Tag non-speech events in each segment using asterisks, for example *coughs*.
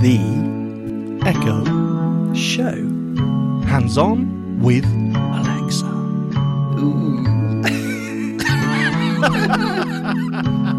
The Echo Show. Hands on with Alexa. Oh, *laughs*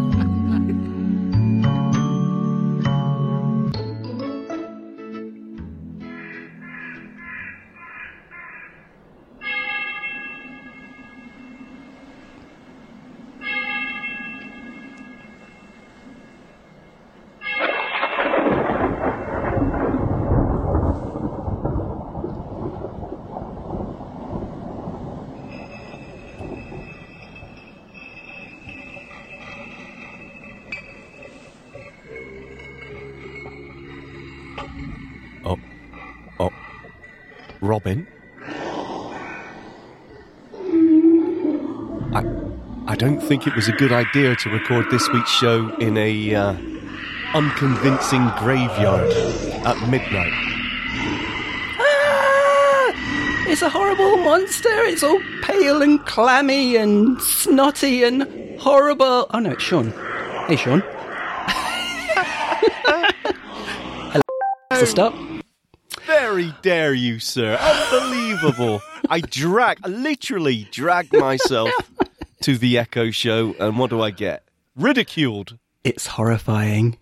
think it was a good idea to record this week's show in a uh, unconvincing graveyard at midnight. Ah! It's a horrible monster. It's all pale and clammy and snotty and horrible. Oh no, it's Sean. Hey, Sean. *laughs* Alexa, stop. Very dare you, sir! Unbelievable! I drag, I literally dragged myself to the Echo Show, and what do I get? Ridiculed. It's horrifying.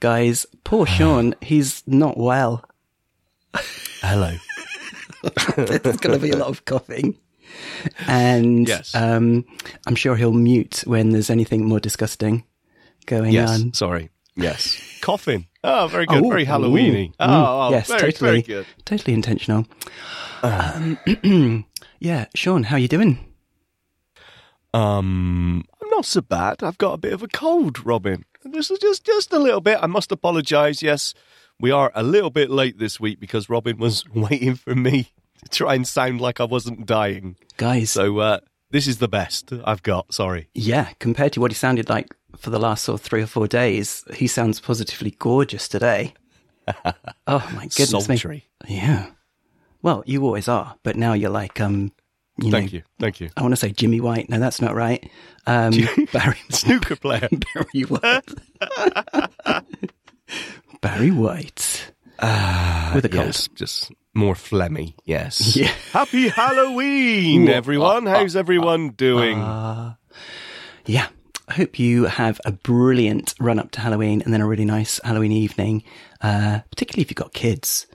Guys, poor *sighs* Sean, he's not well. Hello. *laughs* There's going to be a lot of coughing. And Yes. um, I'm sure he'll mute when there's anything more disgusting going Yes. on. Sorry. Yes. *laughs* Coughing. Oh, very good. Oh, very Halloweeny. Oh, oh, yes, very, totally, very good. totally intentional. Um, *clears throat* yeah, Sean, how are you doing? Um, I'm not so bad. I've got a bit of a cold, Robin. This is just just a little bit. I must apologise. Yes, we are a little bit late this week because Robin was *laughs* waiting for me to try and sound like I wasn't dying. Guys, So uh, this is the best I've got. Sorry. yeah, compared to what he sounded like for the last sort of three or four days, he sounds positively gorgeous today. *laughs* oh my goodness me. Yeah. Well, you always are, but now you're like, um, you Thank know, you. Thank you. I want to say Jimmy White. No, that's not right. Um, Barry Snooker player. Barry White. *laughs* Barry White *laughs* with a cold. yes, just more phlegmy. Yes. *laughs* Yeah. Happy Halloween, everyone. How's everyone doing? Yeah. I hope you have a brilliant run up to Halloween and then a really nice Halloween evening, uh, particularly if you've got kids,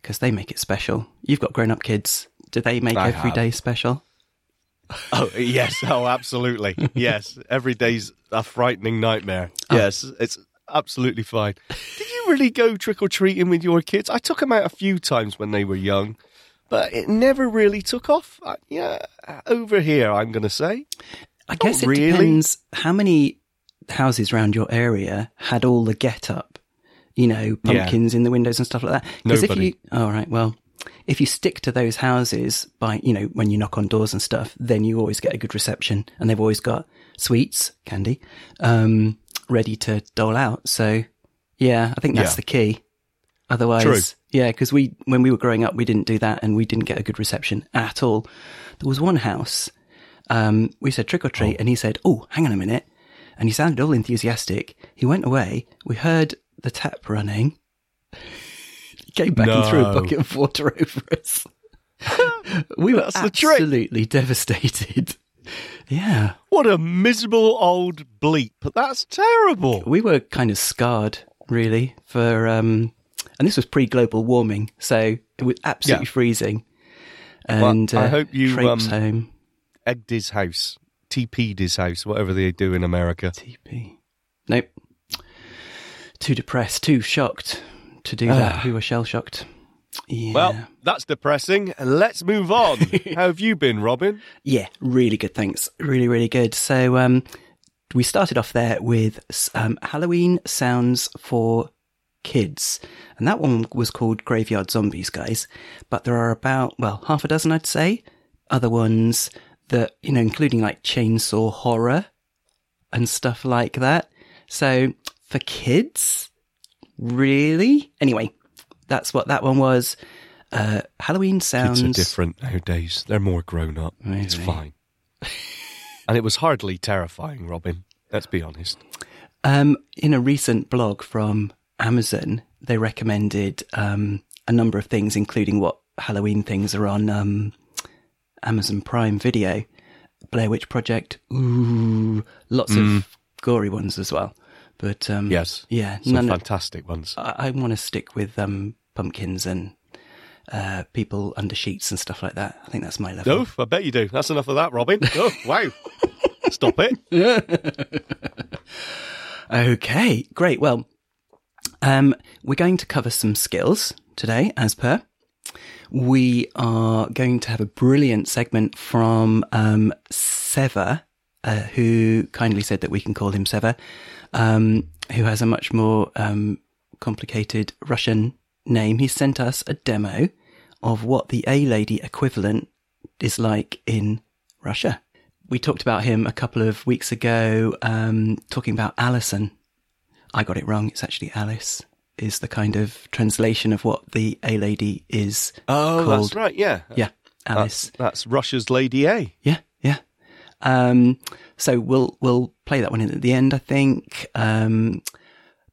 because they make it special. You've got grown up kids. Do they make I every have. day special? *laughs* Oh yes, oh absolutely, yes. Every day's a frightening nightmare. Oh. Yes, it's absolutely fine. Did you really go trick or treating with your kids? I took them out a few times when they were young, but it never really took off. Uh, yeah, over here, I'm going to say. I guess it really. depends how many houses around your area had all the get up, you know, pumpkins in the windows and stuff like that. Because if you, all right, well, if you stick to those houses by, you know, when you knock on doors and stuff, then you always get a good reception and they've always got sweets, candy, um, ready to dole out. So yeah, I think that's Yeah. the key. Otherwise, True. yeah, because we, when we were growing up, we didn't do that and we didn't get a good reception at all. There was one house, um, we said trick or treat, and he said, Oh, hang on a minute. And he sounded all enthusiastic. He went away. We heard the tap running. Came back and threw a bucket of water *laughs* over us. *laughs* we were That's absolutely devastated. Yeah. What a miserable old bleep. That's terrible. We were kind of scarred, really, for, um, and this was pre global warming. So it was absolutely Yeah. freezing. Well, And I uh, hope you, um, home. Egged his house, TP'd his house, whatever they do in America. TP. Nope. Too depressed, too shocked to do that. We were shell shocked. Yeah. Well, that's depressing. Let's move on. *laughs* How have you been, Robin? yeah, really good. Thanks. Really, really good. So, um, we started off there with um, Halloween sounds for kids, and that one was called Graveyard Zombies, guys. But there are about well half a dozen, I'd say, other ones that you know, including like chainsaw horror and stuff like that. So for kids, really? Anyway, that's what that one was. Uh, Halloween sounds Kids are different nowadays. They're more grown up. It's fine. *laughs* and it was hardly terrifying, Robin. Let's be honest. Um, in a recent blog from Amazon, they recommended um, a number of things, including what Halloween things are on um, Amazon Prime Video. Blair Witch Project, ooh, lots of gory ones as well. But um, Yes. yeah, Some none of, fantastic ones. I, I want to stick with um, pumpkins and uh, people under sheets and stuff like that. I think that's my level. No, I bet you do. That's enough of that, Robin. *laughs* Oh, wow. Stop it. *laughs* Okay, great. Well, um, we're going to cover some skills today, as per. We are going to have a brilliant segment from um, Sever, uh, who kindly said that we can call him Sever, um, who has a much more um, complicated Russian name. He sent us a demo of what the A Lady equivalent is like in Russia. We talked about him a couple of weeks ago, um, talking about Alison. I got it wrong. It's actually Alice, is the kind of translation of what the A Lady is Oh, called. that's right. Yeah. Yeah, Alice. that's Russia's Lady A. Yeah. Um, so we'll we'll play that one in at the end, I think. Um,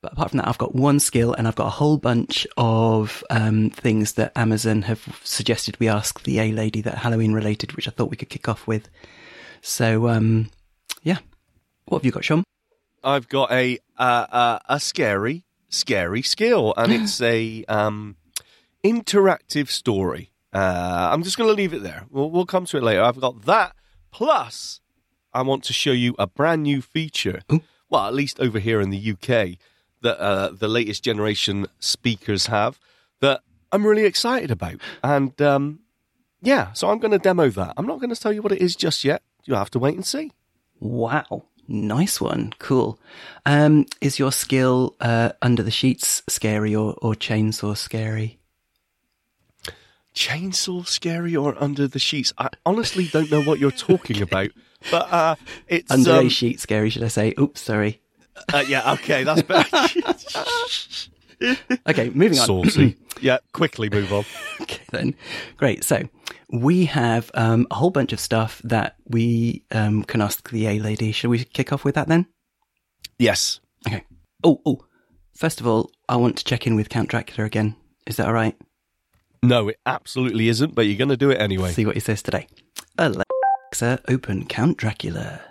but apart from that, I've got one skill, and I've got a whole bunch of um, things that Amazon have suggested we ask the A lady that Halloween related, which I thought we could kick off with. So um, yeah, what have you got, Sean? I've got a uh, uh, a scary, scary skill, and it's *gasps* a um, interactive story. Uh, I'm just going to leave it there. We'll, we'll come to it later. I've got that. Plus, I want to show you a brand new feature. Well, at least over here in the UK, that uh, the latest generation speakers have that I'm really excited about. And um, yeah, so I'm going to demo that. I'm not going to tell you what it is just yet. You'll have to wait and see. Wow, nice one, cool. Um, is your skill uh, under the sheets scary or, or chainsaw scary? Chainsaw scary or under the sheets? I honestly don't know what you're talking about, but uh, it's Under um, a sheet scary, should I say? Oops, sorry. uh, yeah, okay, that's better. *laughs* Okay, moving on. Saucy. *clears throat* yeah, quickly move on. Okay, then. Great. So we have um, a whole bunch of stuff that we um, can ask the A lady. Shall we kick off with that then? Yes, Okay. Oh, oh. First of all, I want to check in with Count Dracula again. Is that all right? No, it absolutely isn't, but you're going to do it anyway. See what he says today. Alexa, open Count Dracula.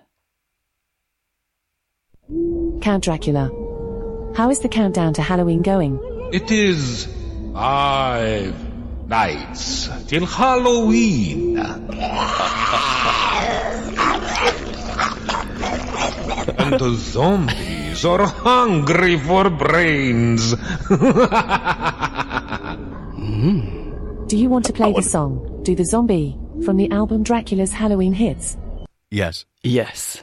Count Dracula. How is the countdown to Halloween going? It is five nights till Halloween. *laughs* and the zombies are hungry for brains. *laughs* Do you want to play the song Do the Zombie from the album Dracula's Halloween Hits? Yes. Yes.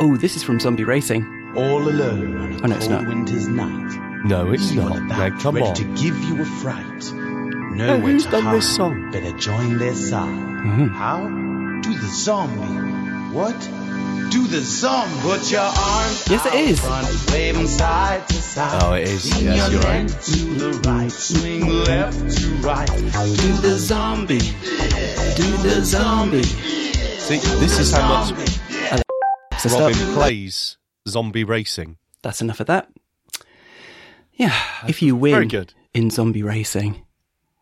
Oh, this is from Zombie Racing. All alone on a Oh, no, it's cold not. winter's night. No, it's Evil not. about, Now, come ready on. to give you a fright. Hey, Nowhere who's done hide. this song? Better join their side. Mm-hmm. How? Do the zombie. What? Do the zombie. Put your arms Yes, it is. front, waving side to side. Oh, it is. Swing Yes, your you're right. to the right. Swing left to right. Do the zombie. Do the zombie. See, this is how much So stop. Robin plays zombie racing. That's enough of that. Yeah, if you win good. in zombie racing,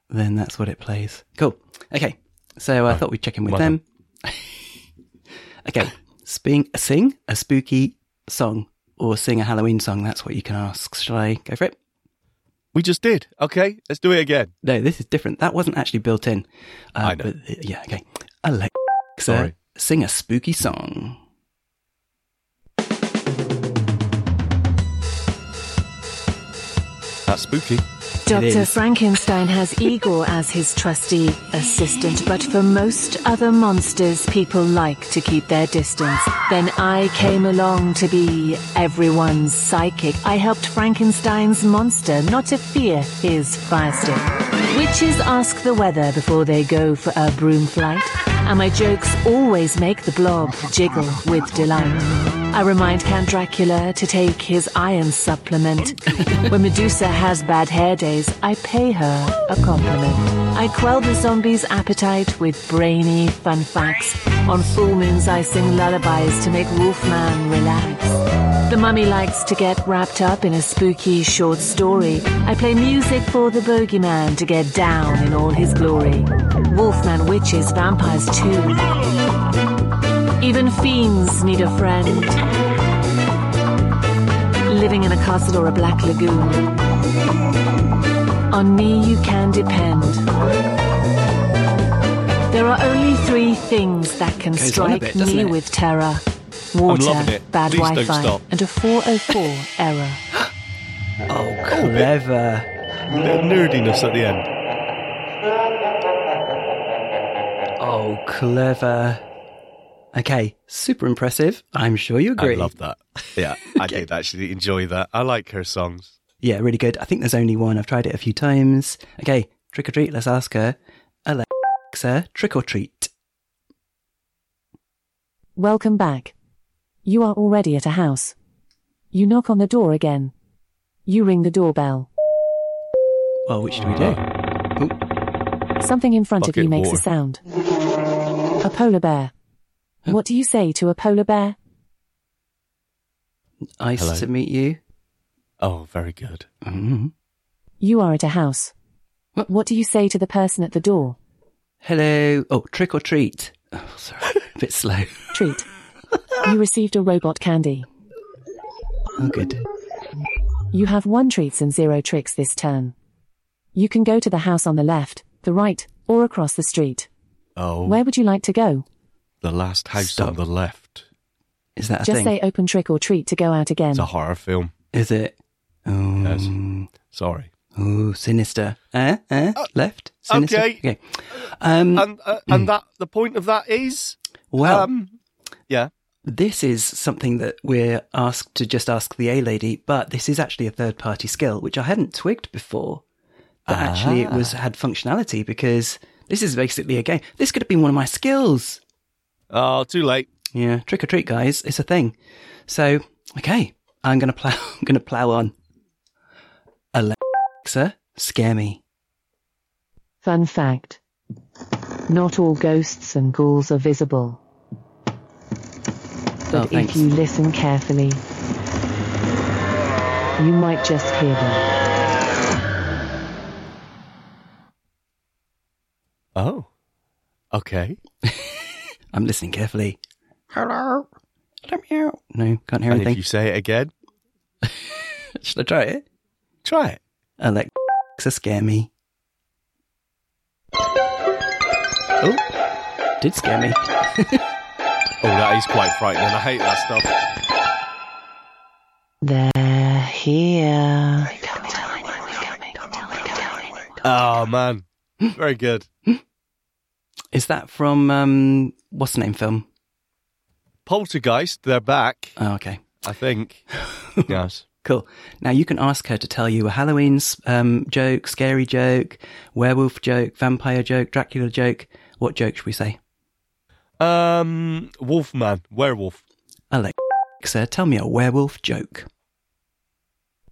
then that's what it plays. Cool. Okay, so I thought we'd check in with well them. *laughs* okay, sing, sing a spooky song or sing a Halloween song. That's what you can ask. Shall I go for it? We just did. Okay, let's do it again. No, this is different. That wasn't actually built in. Uh, I know. But, uh, yeah, okay. Alexa, Sorry. sing a spooky song. That's spooky. Dr. Frankenstein has Igor as his trusty assistant, but for most other monsters, people like to keep their distance. Then I came along to be everyone's psychic. I helped Frankenstein's monster not to fear his fire stick. Witches ask the weather before they go for a broom flight, and my jokes always make the blob jiggle with delight. I remind Count Dracula to take his iron supplement. when Medusa has bad hair days, I pay her a compliment. I quell the zombie's appetite with brainy fun facts. On full moons, I sing lullabies to make Wolfman relax. The mummy likes to get wrapped up in a spooky short story. I play music for the bogeyman to get down in all his glory. Wolfman, witches, vampires too. Even fiends need a friend. Living in a castle or a black lagoon. On me you can depend. There are only three things that can Goes strike bit, me it? with terror. Water, bad Please Wi-Fi, and a 404 *gasps* error. Oh, clever. bit of nerdiness at the end. Oh, clever. Okay, super impressive. I'm sure you agree. I love that. Yeah, *laughs* I did actually enjoy that. I like her songs. Yeah, really good. I think there's only one. I've tried it a few times. Okay, trick or treat. Let's ask her. Alexa, trick or treat. Welcome back. You are already at a house. You knock on the door again. You ring the doorbell. Well, which do we do? Ah. Something in front of you makes war. a sound. A polar bear. What do you say to a polar bear? Nice Hello. to meet you. Oh, very good. Mhm. You are at a house. What? What do you say to the person at the door? Hello. Oh, trick or treat. Oh, sorry, *laughs* a bit slow. Treat. You received a robot candy. Oh, good. You have one treats and zero tricks this turn. You can go to the house on the left, the right, or across the street. Oh, Where would you like to go? The last house Stop. on the left. Is that a Just thing? say open trick or treat to go out again. It's a horror film. Is it? Oh, Yes. Sorry. oh sinister. Uh, uh, left. Sinister. okay. Okay. Um, And uh, and that the point of that is well, um yeah. this is something that we're asked to just ask the A lady, but this is actually a third party skill, which I hadn't twigged before. That actually it was had functionality because this is basically a game. This could have been one of my skills. Oh, too late. Yeah, trick or treat, guys. It's a thing. So, okay, I'm gonna plow. *laughs* I'm gonna plow on. Alexa, scare me. Fun fact. Not all ghosts and ghouls are visible. Oh, But if you listen carefully, you might just hear them. Oh. Okay. *laughs* I'm listening carefully. Hello. Let me out. No, can't hear And if anything. you say it again, *laughs* Should I try it? try it. Alexa, *laughs* scare me. Oh, did scare me. *laughs* Oh, that is quite frightening. I hate that stuff. They're here. Oh man. Very good. Is that from um, what's the name film? Poltergeist, they're back, Oh, okay. I think. *laughs* yes. Cool. Now you can ask her to tell you a Halloween um, joke, scary joke, werewolf joke, vampire joke, Dracula joke. What joke should we say? Um Wolfman, werewolf. Alexa, tell me a werewolf joke.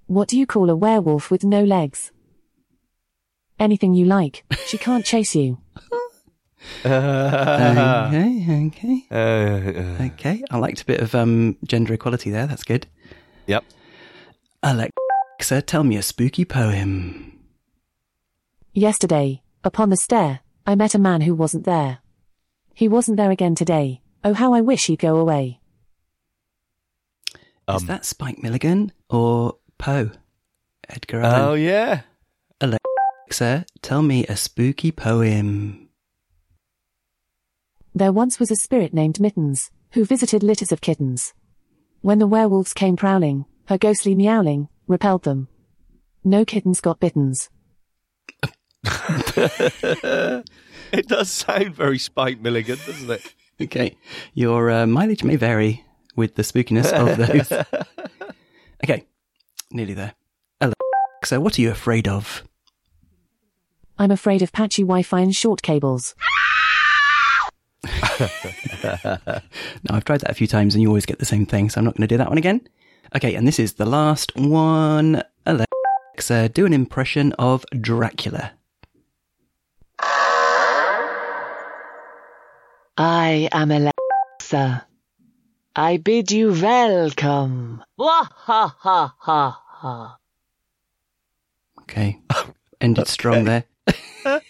What do you call a werewolf with no legs? Anything you like. She can't chase you. Okay, okay, Uh, uh, okay. I liked a bit of um, gender equality there. That's good. yep. Alexa, tell me a spooky poem. Yesterday, upon the stair, I met a man who wasn't there. He wasn't there again today. Oh, how I wish he'd go away. Is Um, that Spike Milligan or Poe? Edgar Allan. Oh yeah. Alexa, tell me a spooky poem. There once was a spirit named Mittens, who visited litters of kittens. When the werewolves came prowling, her ghostly meowling repelled them. No kittens got bittens. *laughs* It does sound very Spike Milligan, doesn't it? *laughs* Okay, your uh, mileage may vary with the spookiness of those. *laughs* okay, nearly there. Alexa, what are you afraid of? I'm afraid of patchy Wi-Fi and short cables. *laughs* Now, I've tried that a few times and you always get the same thing, so I'm not going to do that one again. Okay, and this is the last one. Alexa, do an impression of Dracula. I am Alexa. I bid you welcome. Wah ha ha ha ha. Okay. Ended strong there. *laughs*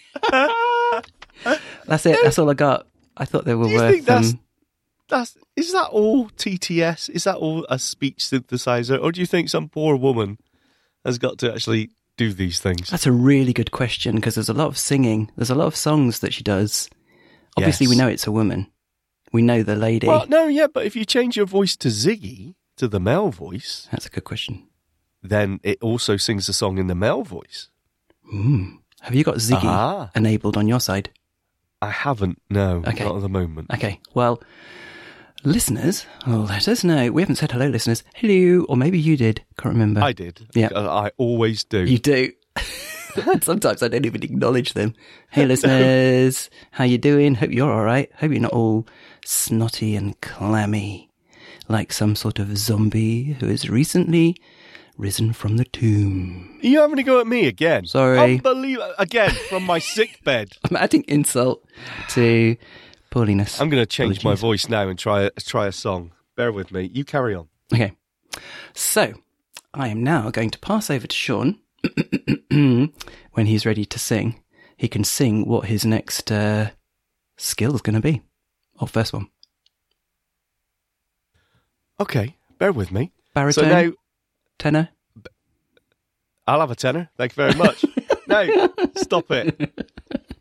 That's it. That's all I got. I thought they were Do you worth. think that's- um, That's is that all TTS? Is that all a speech synthesizer, or do you think some poor woman has got to actually do these things? that's a really good question because there's a lot of singing. There's a lot of songs that she does. Obviously, we know it's a woman. We know the lady. Well, no, yeah, but if you change your voice to Ziggy to the male voice, That's a good question. then it also sings the song in the male voice. Hmm. Have you got Ziggy Ah. enabled on your side? I haven't, no, Okay. not at the moment. Okay. Well, listeners, let us know. We haven't said hello, listeners. Hello, or maybe you did. Can't remember. I did. Yeah. I I always do. You do. *laughs* Sometimes I don't even acknowledge them. Hey, *laughs* listeners, how you doing? Hope you're all right. Hope you're not all snotty and clammy, like some sort of zombie who has recently risen from the tomb. Are you having a go at me again? Sorry. Unbelievable. Again, from my sick bed. *laughs* I'm adding insult to Paulinus. I'm going to change my voice now and try a, try a song. Bear with me. You carry on. Okay. So, I am now going to pass over to Sean *clears throat* when he's ready to sing. He can sing what his next uh, skill is going to be. Or first one. Okay, bear with me. Baritone, So now tenor. I'll have a tenor. Thank you very much. *laughs* no, stop it.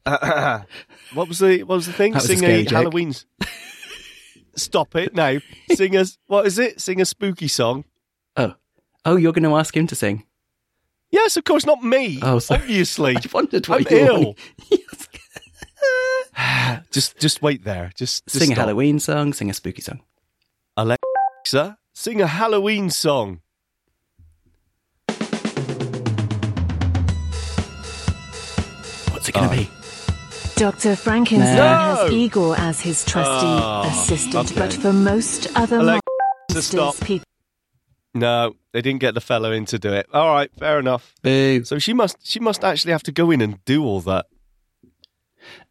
*coughs* what was the what was the thing? Was Sing a joke. Halloween's. stop it now. Sing a what is it? Sing a spooky song. Oh, oh, you're going to ask him to sing. Yes, of course, not me. Oh, sorry. obviously. *laughs* I wondered what I'm you ill. *laughs* *sighs* just just wait there. Just, just sing a. Halloween song. Sing a spooky song. Alexa, sing a Halloween song. What's it going to Oh. be? Dr. Frankenstein No. has Igor as his trusty Oh, assistant, okay. but for most other Alexa, monsters, people No, they didn't get the fellow in to do it. All right, fair enough. Boo. So she must she must actually have to go in and do all that.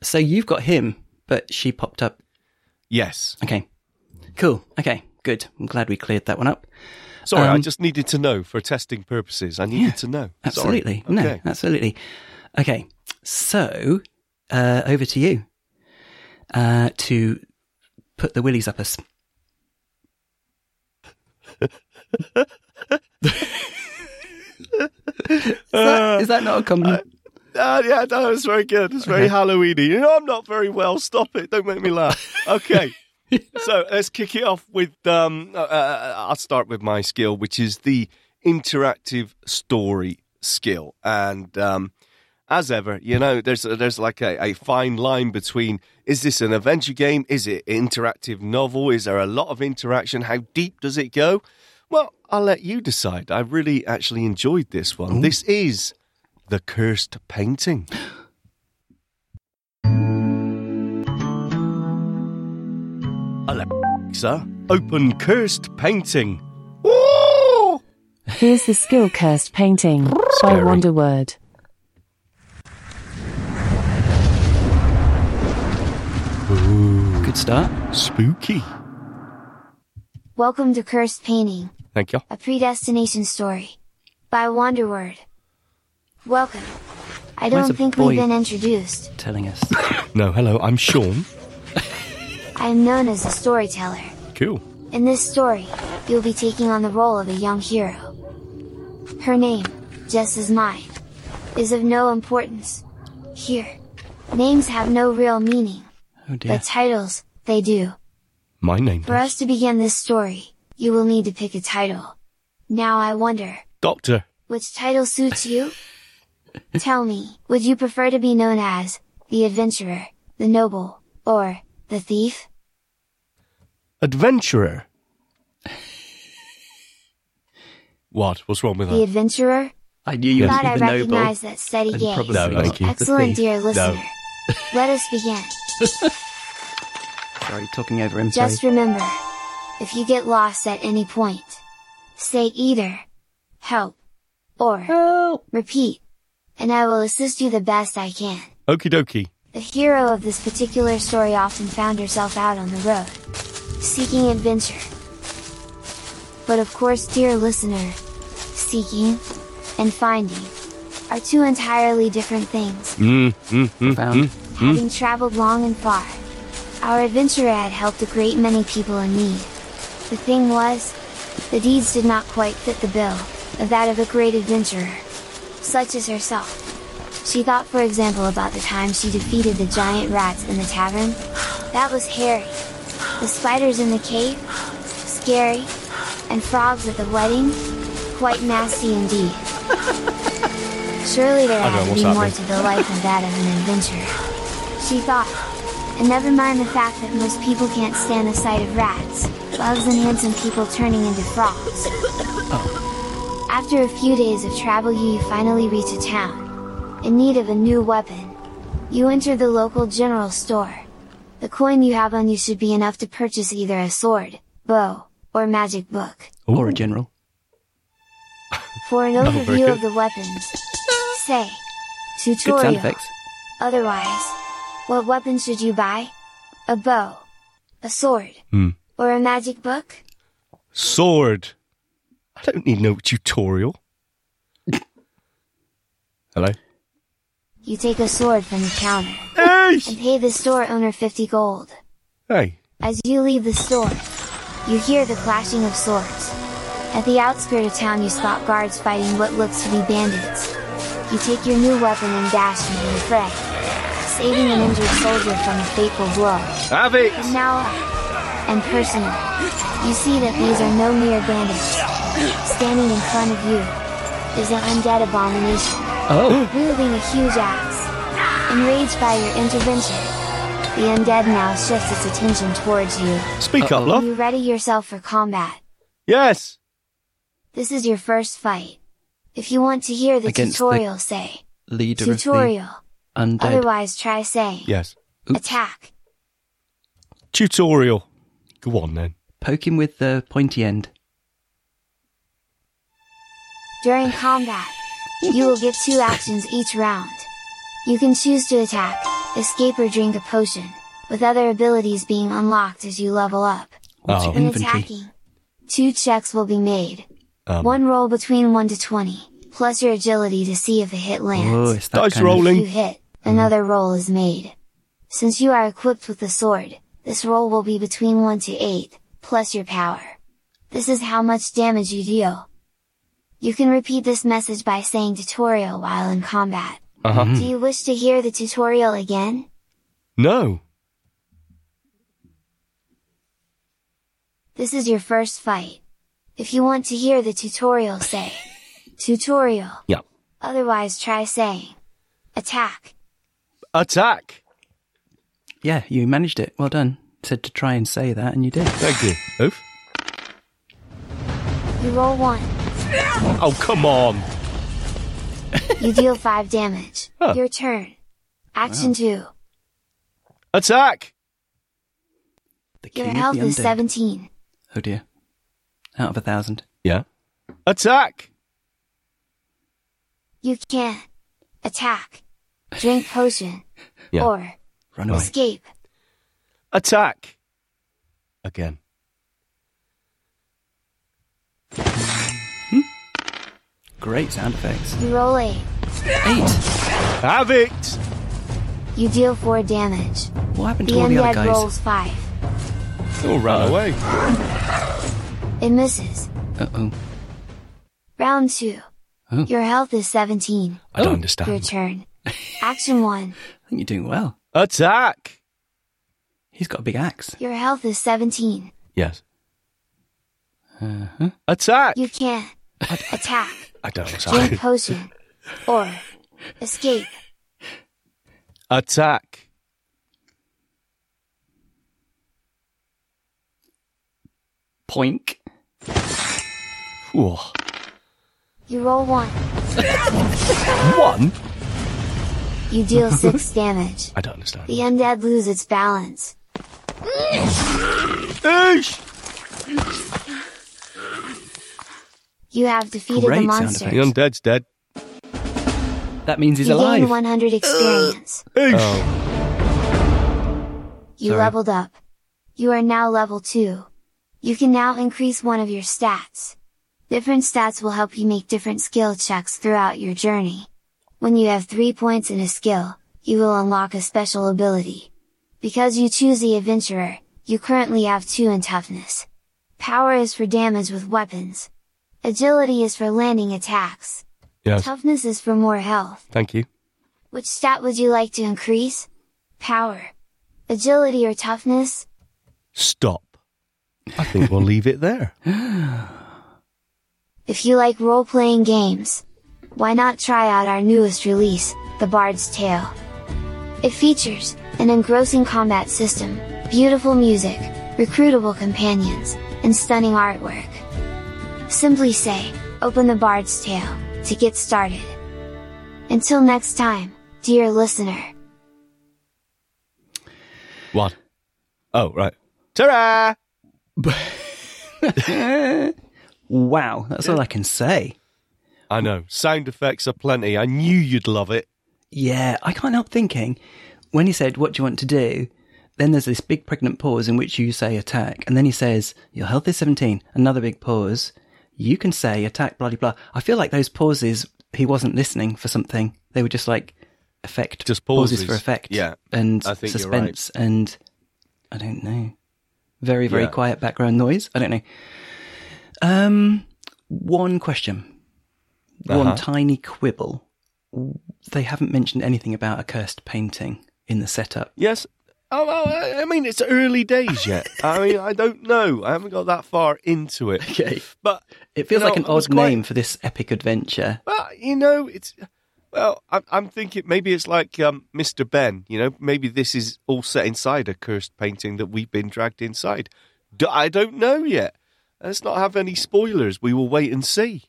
So you've got him, but she popped up. Yes. Okay. Cool. Okay. Good. I'm glad we cleared that one up. Sorry, I Um, just needed to know for testing purposes. I needed Yeah, to know. Sorry. Absolutely. Okay. No, absolutely. Okay. So, uh, over to you uh, to put the willies up us. is, that, is that not a common? Ah, yeah, no, it's very good. It's very Okay. Halloweeny. You know, I'm not very well. Stop it. Don't make me laugh. Okay. *laughs* so let's kick it off with. Um, uh, uh, I'll start with my skill, which is the interactive story skill. And um, as ever, you know, there's there's like a, a fine line between is this an adventure game? Is it interactive novel? Is there a lot of interaction? How deep does it go? Well, I'll let you decide. I really actually enjoyed this one. This is the cursed painting. Alexa, open cursed painting. Woo! Here's the skill cursed painting by Scary. Wanderword. Good start. Spooky. Welcome to Cursed Painting, Thank you. a predestination story. By Wanderword. Welcome. I Where's don't a think we've been introduced. Telling us. *coughs* No, hello, I'm Sean. *laughs* I am known as a storyteller. Cool. In this story, you'll be taking on the role of a young hero. Her name, just as mine, is of no importance. Here, names have no real meaning, Oh dear. but titles, they do. My name For us to begin this story, you will need to pick a title. Now I wonder, Doctor. Which title suits you? *laughs* Tell me, would you prefer to be known as the adventurer, the noble, or the thief? Adventurer. What? What's wrong with that? The adventurer? I knew you Thought I would be the noble. recognized that steady and gaze. No, thank you. the Excellent, *laughs* dear listener. *laughs* Let us begin. *laughs* Sorry, talking over him. Just sorry. remember, if you get lost at any point, say either help or Help. repeat, and I will assist you the best I can. Okie dokie. The hero of this particular story often found herself out on the road, seeking adventure, But of course, dear listener, seeking and finding are two entirely different things. Mm, mm, mm, Profound. mm. Having traveled long and far, our adventurer had helped a great many people in need. The thing was, the deeds did not quite fit the bill of that of a great adventurer, such as herself. She thought, for example, about the time she defeated the giant rats in the tavern. That was hairy. The spiders in the cave, scary, and frogs at the wedding, quite nasty indeed. *laughs* Surely there had to be more to the life than that of an adventurer. She thought. And never mind the fact that most people can't stand the sight of rats, bugs and handsome people turning into frogs. After a few days of travel you finally reach a town, in need of a new weapon. You enter the local general store. The coin you have on you should be enough to purchase either a sword, bow, or magic book. Or a general. *laughs* For an oh, overview of the weapons, say, tutorial. Otherwise, what weapon should you buy? A bow, a sword, Hmm. or a magic book? Sword. I don't need no tutorial. *laughs* Hello? You take a sword from the counter Hey! and pay the store owner 50 gold. Hey! As you leave the store, you hear the clashing of swords. At the outskirts of town you spot guards fighting what looks to be bandits. You take your new weapon and dash into the fray, saving an injured soldier from a fateful blow. Have it! And now and personal, you see that these are no mere bandits. Standing in front of you is an undead abomination, Oh, wielding a huge axe. Enraged by your intervention, the undead now shifts its attention towards you. Speak up, Uh-oh. love. You ready yourself for combat. Yes! This is your first fight. If you want to hear the Against the tutorial, say leader tutorial. Of the undead. Otherwise, try saying Yes. Oops. attack. Tutorial. Go on then. Poke him with the pointy end. During combat, you will get two actions each round. You can choose to attack, escape or drink a potion, with other abilities being unlocked as you level up. What's Oh. your When attacking, two checks will be made. Um, One roll between 1 to 20, plus your agility to see if a hit Oh, lands. it's that Dice kind roll. of- If Rolling. you hit, another roll is made. Since you are equipped with the sword, this roll will be between 1 to 8, plus your power. This is how much damage you deal. You can repeat this message by saying tutorial while in combat. uh-huh. Do you wish to hear the tutorial again? No. This is your first fight. If you want to hear the tutorial say, *laughs* tutorial. Yep. Otherwise try saying, attack. Attack! Yeah, you managed it. Well done. Said to try and say that, and you did. Thank you. Oof. You roll 1. Oh, come on! You deal 5 damage. *laughs* Huh. Your turn. Action 2. Attack! The Your health the is 17. Oh dear. Out of a thousand. Yeah. Attack! You can't attack, drink potion, Yeah. or Run away. escape. Attack! Again. Great sound effects. You roll 8. Eight. Have it! You deal 4 damage. What happened The to all the other undead guys? rolls 5. Oh, ran away. It misses. Uh oh. Round 2. Oh. Your health is 17. I don't understand. Your turn. Action 1. *laughs* I think you're doing well. Attack! He's got a big axe. Your health is 17. Yes. Uh-huh. Attack! You can't attack, *laughs* I don't drink understand. potion, or escape. Attack! Poink. Ooh. You roll 1. One? You deal *laughs* 6 damage. I don't understand. The undead lose its balance. You have defeated Great the sound monster. The undead's dead. That means he's you alive. gain 100 uh, experience. Eesh! Oh, You sorry. leveled up. You are now level 2. You can now increase one of your stats. Different stats will help you make different skill checks throughout your journey. When you have 3 points in a skill, you will unlock a special ability. Because you choose the adventurer, you currently have 2 in toughness. Power is for damage with weapons. Agility is for landing attacks. Yes. Toughness is for more health. Thank you. Which stat would you like to increase? Power. Agility or toughness? Stop. *laughs* I think we'll leave it there. If you like role playing games, why not try out our newest release, The Bard's Tale? It features an engrossing combat system, beautiful music, recruitable companions, and stunning artwork. Simply say, open The Bard's Tale to get started. Until next time, dear listener. What? Oh, right. Ta-ra! *laughs* Wow, that's all I can say. I know. Sound effects are plenty. I knew you'd love it. Yeah, I can't help thinking when he said, What do you want to do? Then there's this big pregnant pause in which you say attack, and then he says, Your health is 17. Another big pause. You can say attack, blah, blah, blah. I feel like those pauses, he wasn't listening for something. They were just like effect. Just pauses. for effect. Yeah, And I think you're suspense. And I don't know. Very, very Yeah. quiet background noise. I don't know. Um, one question. One Uh-huh. tiny quibble. They haven't mentioned anything about a cursed painting in the setup. Yes. Oh, well, I- mean, it's early days yet. I mean, I don't know. I haven't got that far into it. *laughs* Okay. But It feels you know, like an odd quite- name for this epic adventure. Well, you know, it's well. I'm, I'm thinking maybe it's like um, Mr. Benn. You know, maybe this is all set inside a cursed painting that we've been dragged inside. D- I don't know yet. Let's not have any spoilers. We will wait and see.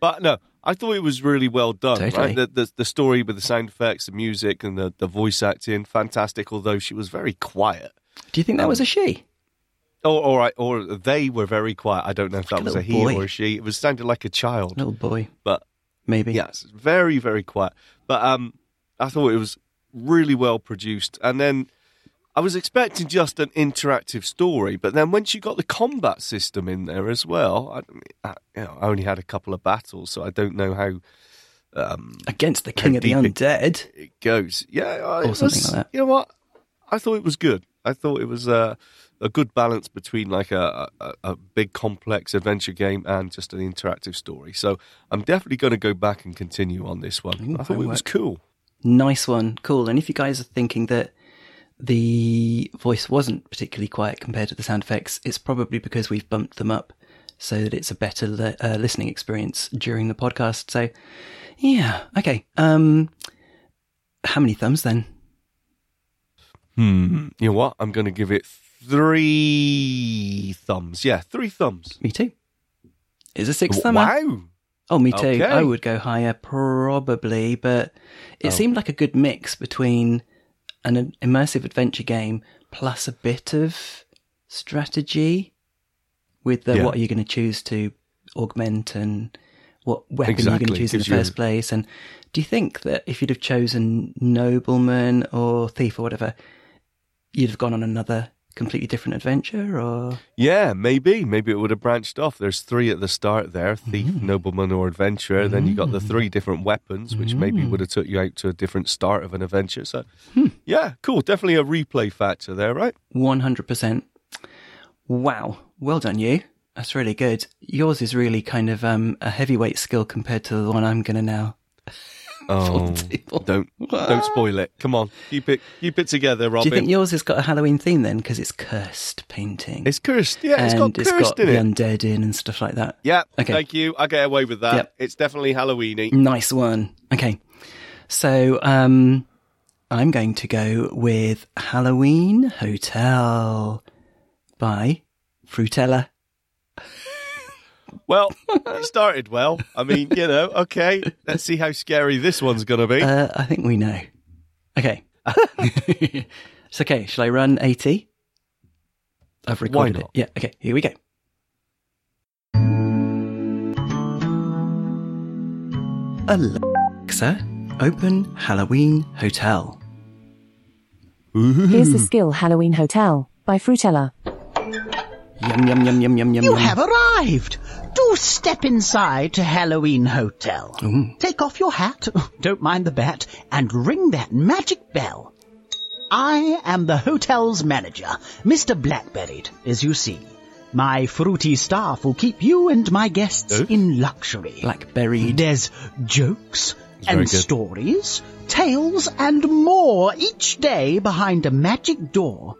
But no, I thought it was really well done. Totally. Right? The, the the story with the sound effects, the music, and the, the voice acting, fantastic. Although she was very quiet. Do you think that Um, was a she? Or, or, I- or they were very quiet. I don't know if that a was a he boy. or a she. It was sounded like a child, Little boy, but maybe. Yes, very very quiet. But um, I thought it was really well produced, and then I was expecting just an interactive story, but then once you got the combat system in there as well, I, I, you know, I only had a couple of battles, so I don't know how Against the king of the it- undead. it goes. Yeah, I- Or something was- like that. You know what? I thought it was good. I thought it was uh, a good balance between like a, a, a big complex adventure game and just an interactive story. So I'm definitely going to go back and continue on this one. Ooh, I thought it was cool. Nice one. Cool. And if you guys are thinking that the voice wasn't particularly quiet compared to the sound effects, it's probably because we've bumped them up so that it's a better li- uh, listening experience during the podcast. So, yeah. Okay. Um, how many thumbs then? Hmm. You know what? I'm going to give it three thumbs. Yeah, three thumbs. Me too. Is a six thumber? Wow. Oh, me too. Okay. I would go higher probably, but it Oh. seemed like a good mix between an immersive adventure game plus a bit of strategy with the Yeah. what are you going to choose to augment and what weapon you're going to choose in the first place. And do you think that if you'd have chosen nobleman or thief or whatever, you'd have gone on another completely different adventure or Yeah, maybe. Maybe it would have branched off. There's three at the start there thief, Mm. nobleman, or adventurer. Then you got the three different weapons, which maybe Mm. would have took you out to a different start of an adventure. So, Hmm. yeah, cool. Definitely a replay factor there, right? 100%. Wow. Well done, you. That's really good. Yours is really kind of um, a heavyweight skill compared to the one I'm to now. Oh, *laughs* don't don't spoil it. Come on, keep it keep it together, Robin. Do you think yours has got a Halloween theme then? Because it's cursed painting. it's cursed. Yeah, it's got cursed It's in the it. undead in and stuff like that. yeah, Okay. thank you. I get away with that. Yep. It's definitely Halloweeny. Nice one. Okay. So um, I'm going to go with Halloween Hotel by Frutella. Well, it started well. I mean, you know, okay. Let's see how scary this one's going to be. Uh, I think we know. Okay. *laughs* it's okay. Shall I run 80? I've recorded not? it. Yeah. Okay. Here we go. Alexa, open Halloween Hotel. Here's the skill Halloween Hotel by Frutella. Yum, yum, yum, yum, yum, yum. You yum. have arrived. Do step inside to Halloween Hotel. Mm. Take off your hat, *laughs* don't mind the bat, and ring that magic bell. I am the hotel's manager, Mr. Blackberried, as you see. My fruity staff will keep you and my guests Oh. in luxury. Blackberried. There's jokes and stories, tales and more each day behind a magic door.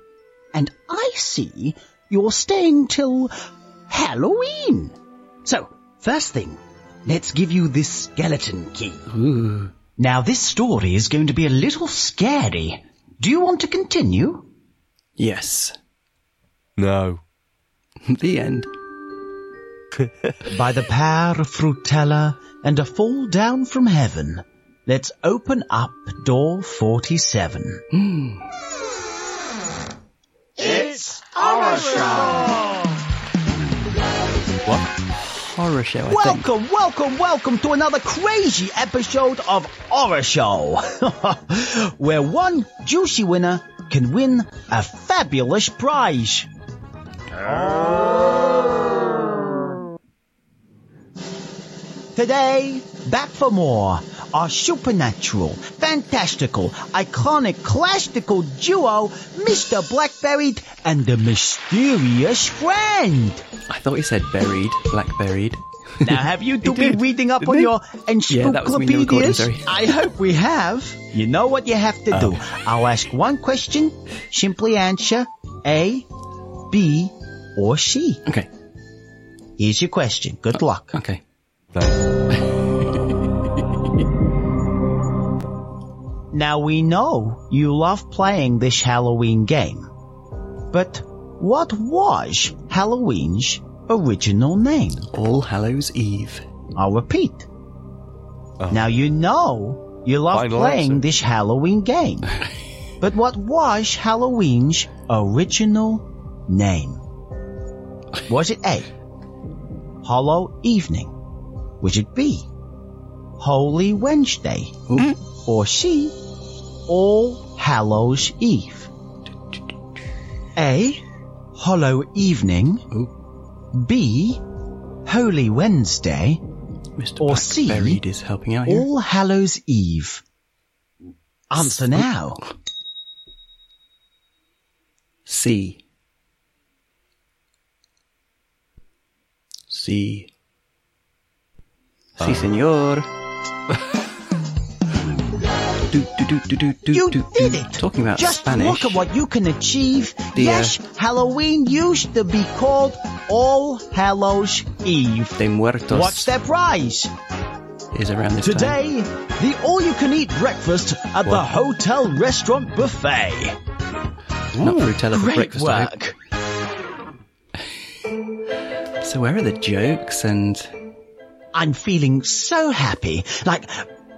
And I see you're staying till Halloween. So, first thing, let's give you this skeleton key. Ooh. Now this story is going to be a little scary. Do you want to continue? Yes. No. *laughs* the end. *laughs* By the power of Fruittella and a fall down from heaven, let's open up door 47. Hmm. It's our show. What? Horror show, I think. Welcome, welcome, welcome to another crazy episode of Horror Show, *laughs* where one juicy winner can win a fabulous prize. Oh. Today, back for more. Our supernatural, fantastical, iconic, classical duo, Mr. Blackberried and the mysterious friend. I thought he said buried, blackberried. Now, have you *laughs* two been reading up didn't on he? your Yeah, that was me in the recording, encyclopedias? sorry. *laughs* I hope we have. You know what you have to do. I'll ask one question, simply answer A, B, or C. Okay, Here's your question. Good luck. okay. *laughs* Now we know you love playing this Halloween game. But what was Halloween's original name? All Hallows Eve. I'll repeat. Oh. Now you know you love Final playing answer. this Halloween game. *laughs* but what was Halloween's original name? Was it A? Hollow Evening? Was it B? Holy Wednesday? Ooh. Or C? All Hallows Eve? A. Hollow Evening? Ooh. B. Holy Wednesday? Mr. Or C, is helping out here. All Hallows Eve. Answer now. C. C. Si, uh. senor. *laughs* do, do, do, do, do, do, You do, did do. it! Talking about Just Spanish. look at what you can achieve. The, uh, yes, Halloween used to be called All Hallows Eve. De Muertos What's their prize? is around this time. Today, the all-you-can-eat breakfast at the hotel restaurant buffet. Not Fruittella for breakfast. Work. *laughs* So where are the jokes and I'm feeling so happy, like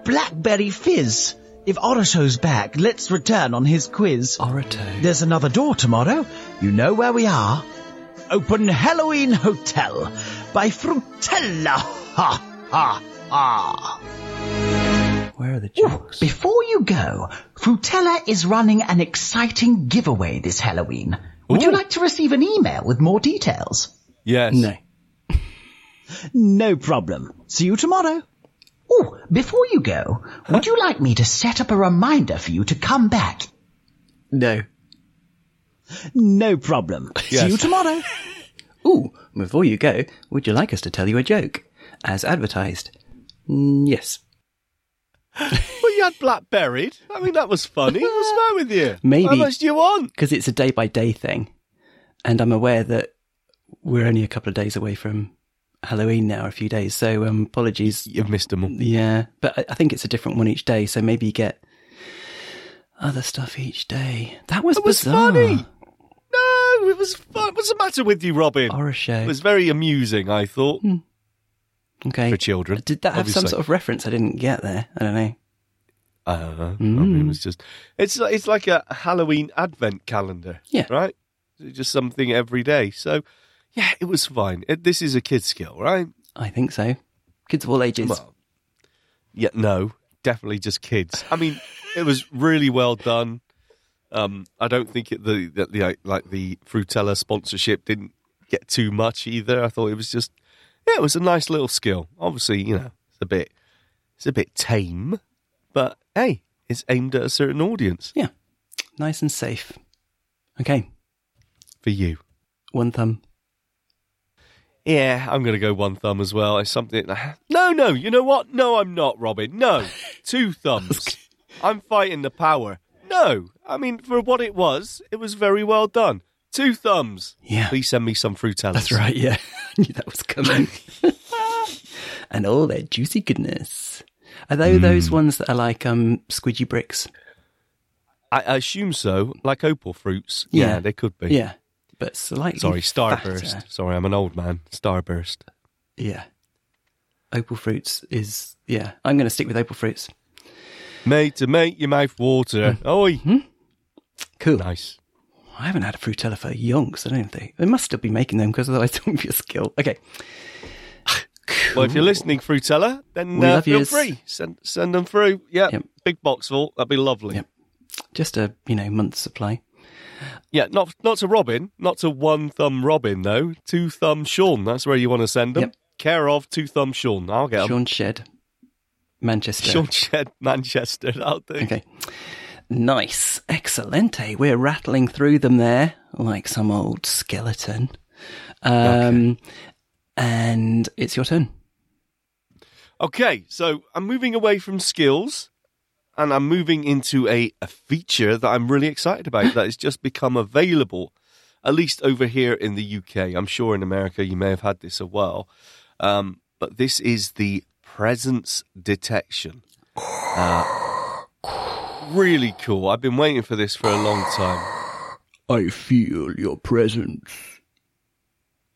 Blackberry Fizz. If Orato's back, let's return on his quiz. Orito? There's another door tomorrow. You know where we are. Open Halloween Hotel by Fruittella. Ha ha ha. Where are the jokes? Before you go, Fruittella is running an exciting giveaway this Halloween. Would you like to receive an email with more details? Yes. no. *laughs* No problem. See you tomorrow. Oh, before you go, would you like me to set up a reminder for you to come back? No. No problem. *laughs* See you tomorrow. *laughs* Ooh, before you go, would you like us to tell you a joke? As advertised. Mm, yes. *laughs* Well, you had blackberried. I mean, that was funny. What's the matter with you? Maybe. How much do you want? Because it's a day by day thing. And I'm aware that we're only a couple of days away from Halloween now, a few days. So um, apologies. You've missed them all. Yeah. But I- I think it's a different one each day. So maybe you get other stuff each day. That was That was bizarre. funny. No, it was fun. What's the matter with you, Robin? Horror show. It was very amusing, I thought, okay. for children. Did that have some sort of reference I didn't get there? I don't know. I don't know. I Mm. mean, it was just it's like- it's like a Halloween advent calendar. Yeah. Right. Just something every day. So, yeah, it was fine. It, this is a kid skill, right? I think so. Kids of all ages. Well, yeah, no, definitely just kids. I mean, it was really well done. Um, I don't think it, the, the, the like the Fruittella sponsorship didn't get too much either. I thought it was just, yeah, it was a nice little skill. Obviously, you know, it's a bit, it's a bit tame, but hey, it's aimed at a certain audience Yeah. Nice and safe. Okay. for you. One thumb. Yeah, I'm going to go one thumb as well. It's something. No, no, you know what? No, I'm not, Robin. No, *laughs* two thumbs. I'm fighting the power. No, I mean, for what it was, it was very well done. Two thumbs. Yeah. Please send me some fruittellas. That's right. Yeah. *laughs* I knew that was coming. *laughs* and all their juicy goodness. Are they those ones that are like um squidgy bricks? I, I assume so. Like opal fruits. Yeah. Yeah, they could be. Yeah. But slightly Sorry, fatter. starburst. Sorry, I'm an old man. Starburst. Yeah. Opal fruits is yeah. I'm going to stick with opal fruits. Made to make your mouth water. Hmm. Oi. Cool. Nice. I haven't had a fruittella for yonks. I don't think they must still be making them because otherwise *laughs* it wouldn't be a skill. Okay. Well, if you're listening, Fruittella, then uh, feel yous. free. Send send them through. Yeah, Yep. big box full. That'd be lovely. Yep. Just a you know month's supply. Yeah, not not to Robin, not to one thumb Robin though. Two thumb Sean. That's where you want to send them. Yep. Care of two thumb Sean. I'll get them. Sean Shed, Manchester. Sean Shed, Manchester. I'll do. Okay. Nice. Excelente. We're rattling through them there like some old skeleton. Um, And it's your turn. Okay, so I'm moving away from skills and I'm moving into a, a feature that I'm really excited about that has just become available, at least over here in the UK. I'm sure in America you may have had this a while. Um, but this is the presence detection. Uh, really cool. I've been waiting for this for a long time. I feel your presence.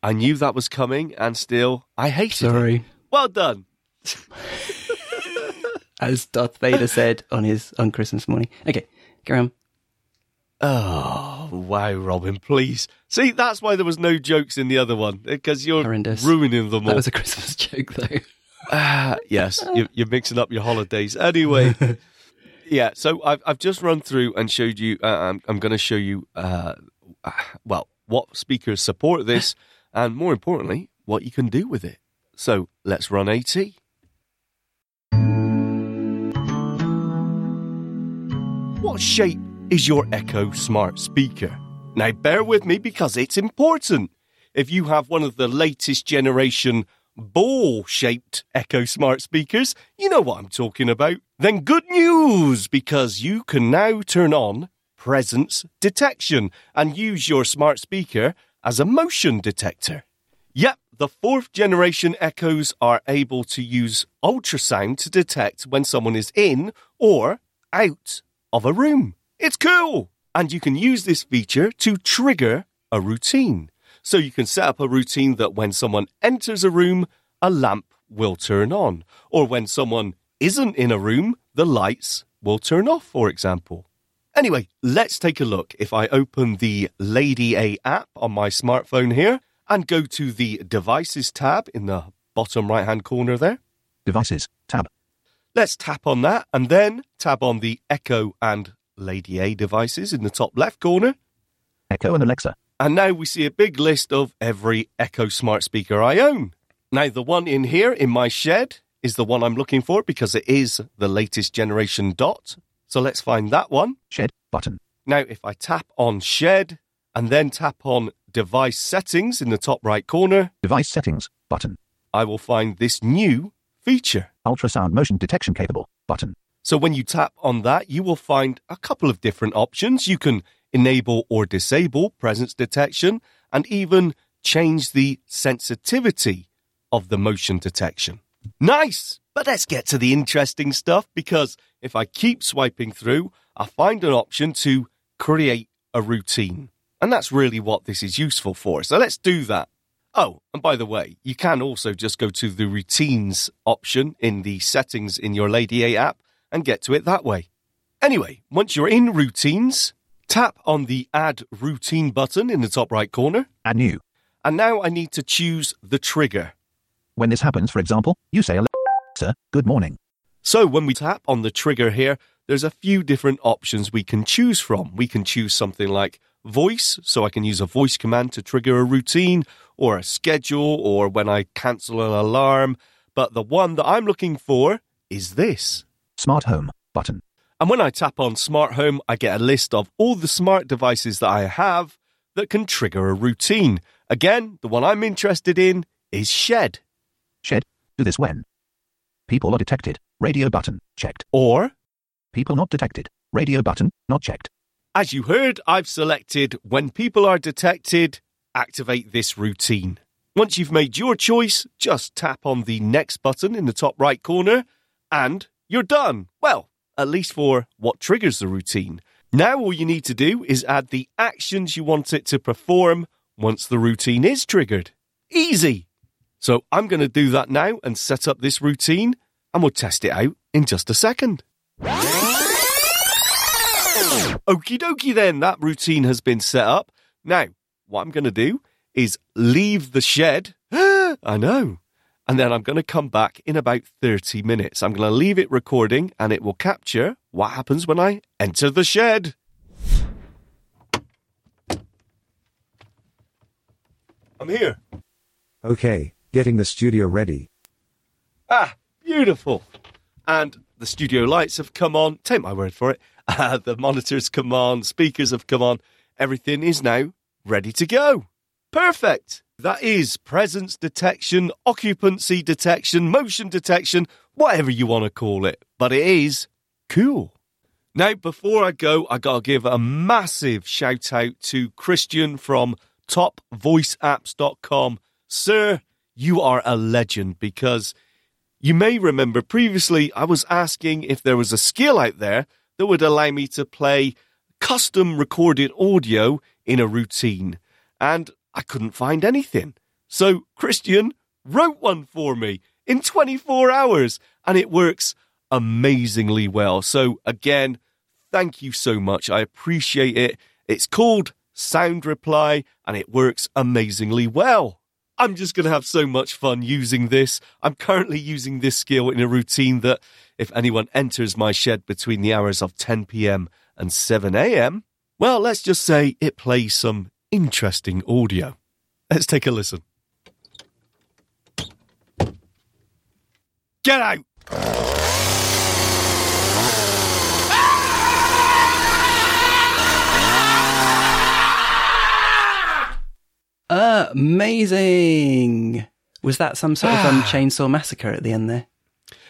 I knew that was coming and still I hated it. Sorry. Well done. *laughs* As Darth Vader said on his on Christmas morning. Okay, carry on. Oh, wow, Robin, please. See, that's why there was no jokes in the other one, because you're Horrendous. ruining them all. That was a Christmas *laughs* joke though. Ah, yes, you're, you're mixing up your holidays. Anyway, *laughs* yeah, so I've, I've just run through and showed you, uh, I'm, I'm going to show you, uh, well, what speakers support this, and more importantly, what you can do with it. So let's run AT. What shape is your Echo Smart speaker? Now, bear with me because it's important. If you have one of the latest generation ball shaped Echo Smart speakers, you know what I'm talking about. Then good news because you can now turn on presence detection and use your smart speaker as a motion detector. Yep, the fourth generation Echoes are able to use ultrasound to detect when someone is in or out of a room. It's cool! And you can use this feature to trigger a routine. So you can set up a routine that when someone enters a room, a lamp will turn on. Or when someone isn't in a room, the lights will turn off, for example. Anyway, let's take a look. If I open the Lady A app on my smartphone here and go to the Devices tab in the bottom right hand corner there, Devices. Tab. Let's tap on that and then tap on the Echo and Lady A devices in the top left corner. Echo and Alexa. And now we see a big list of every Echo smart speaker I own. Now, the one in here in my shed is the one I'm looking for because it is the latest generation dot. So let's find that one. Shed. Button. Now, if I tap on shed and then tap on device settings in the top right corner, Device settings. Button. I will find this new feature. Ultrasound motion detection capable. Button. So when you tap on that, you will find a couple of different options. You can enable or disable presence detection and even change the sensitivity of the motion detection. Nice! But let's get to the interesting stuff because if I keep swiping through, I find an option to create a routine. And that's really what this is useful for. So let's do that. Oh, and by the way, you can also just go to the routines option in the settings in your Lady A app and get to it that way. Anyway, once you're in routines, tap on the add routine button in the top right corner. Add new. And now I need to choose the trigger. When this happens, for example, you say Alexa, good morning. So when we tap on the trigger here, there's a few different options we can choose from. We can choose something like voice, so I can use a voice command to trigger a routine, or a schedule or when I cancel an alarm. But the one that I'm looking for is this. Smart Home button. And when I tap on Smart Home, I get a list of all the smart devices that I have that can trigger a routine. Again, the one I'm interested in is Shed. Shed. Do this when. People are detected. Radio button. Checked. Or, People not detected. Radio button. Not checked. as you heard, I've selected when people are detected, activate this routine. Once you've made your choice, just tap on the next button in the top right corner and you're done. Well, at least for what triggers the routine. Now all you need to do is add the actions you want it to perform once the routine is triggered. Easy. So I'm going to do that now and set up this routine and we'll test it out in just a second. Okie dokie then, that routine has been set up. Now, what I'm going to do is leave the shed. *gasps* I know. And then I'm going to come back in about 30 minutes. I'm going to leave it recording and it will capture what happens when I enter the shed. I'm here. Okay, getting the studio ready. Ah, beautiful. And the studio lights have come on. Take my word for it. Uh, *laughs* the monitors come on, speakers have come on. Everything is now ready to go. Perfect. That is presence detection, occupancy detection, motion detection, whatever you want to call it. But it is cool. Now, before I go, I gotta give a massive shout out to Christian from topvoiceapps.com. Sir, you are a legend because you may remember previously I was asking if there was a skill out there that would allow me to play custom recorded audio in a routine, and I couldn't find anything. So Christian wrote one for me in 24 hours, and it works amazingly well. So again, thank you so much. I appreciate it. It's called Sound Reply, and it works amazingly well. I'm just going to have so much fun using this. I'm currently using this skill in a routine that, if anyone enters my shed between the hours of 10 pm and 7 am, well, let's just say it plays some interesting audio. Let's take a listen. Get out! Amazing. Was that some sort of um, *sighs* chainsaw massacre at the end there?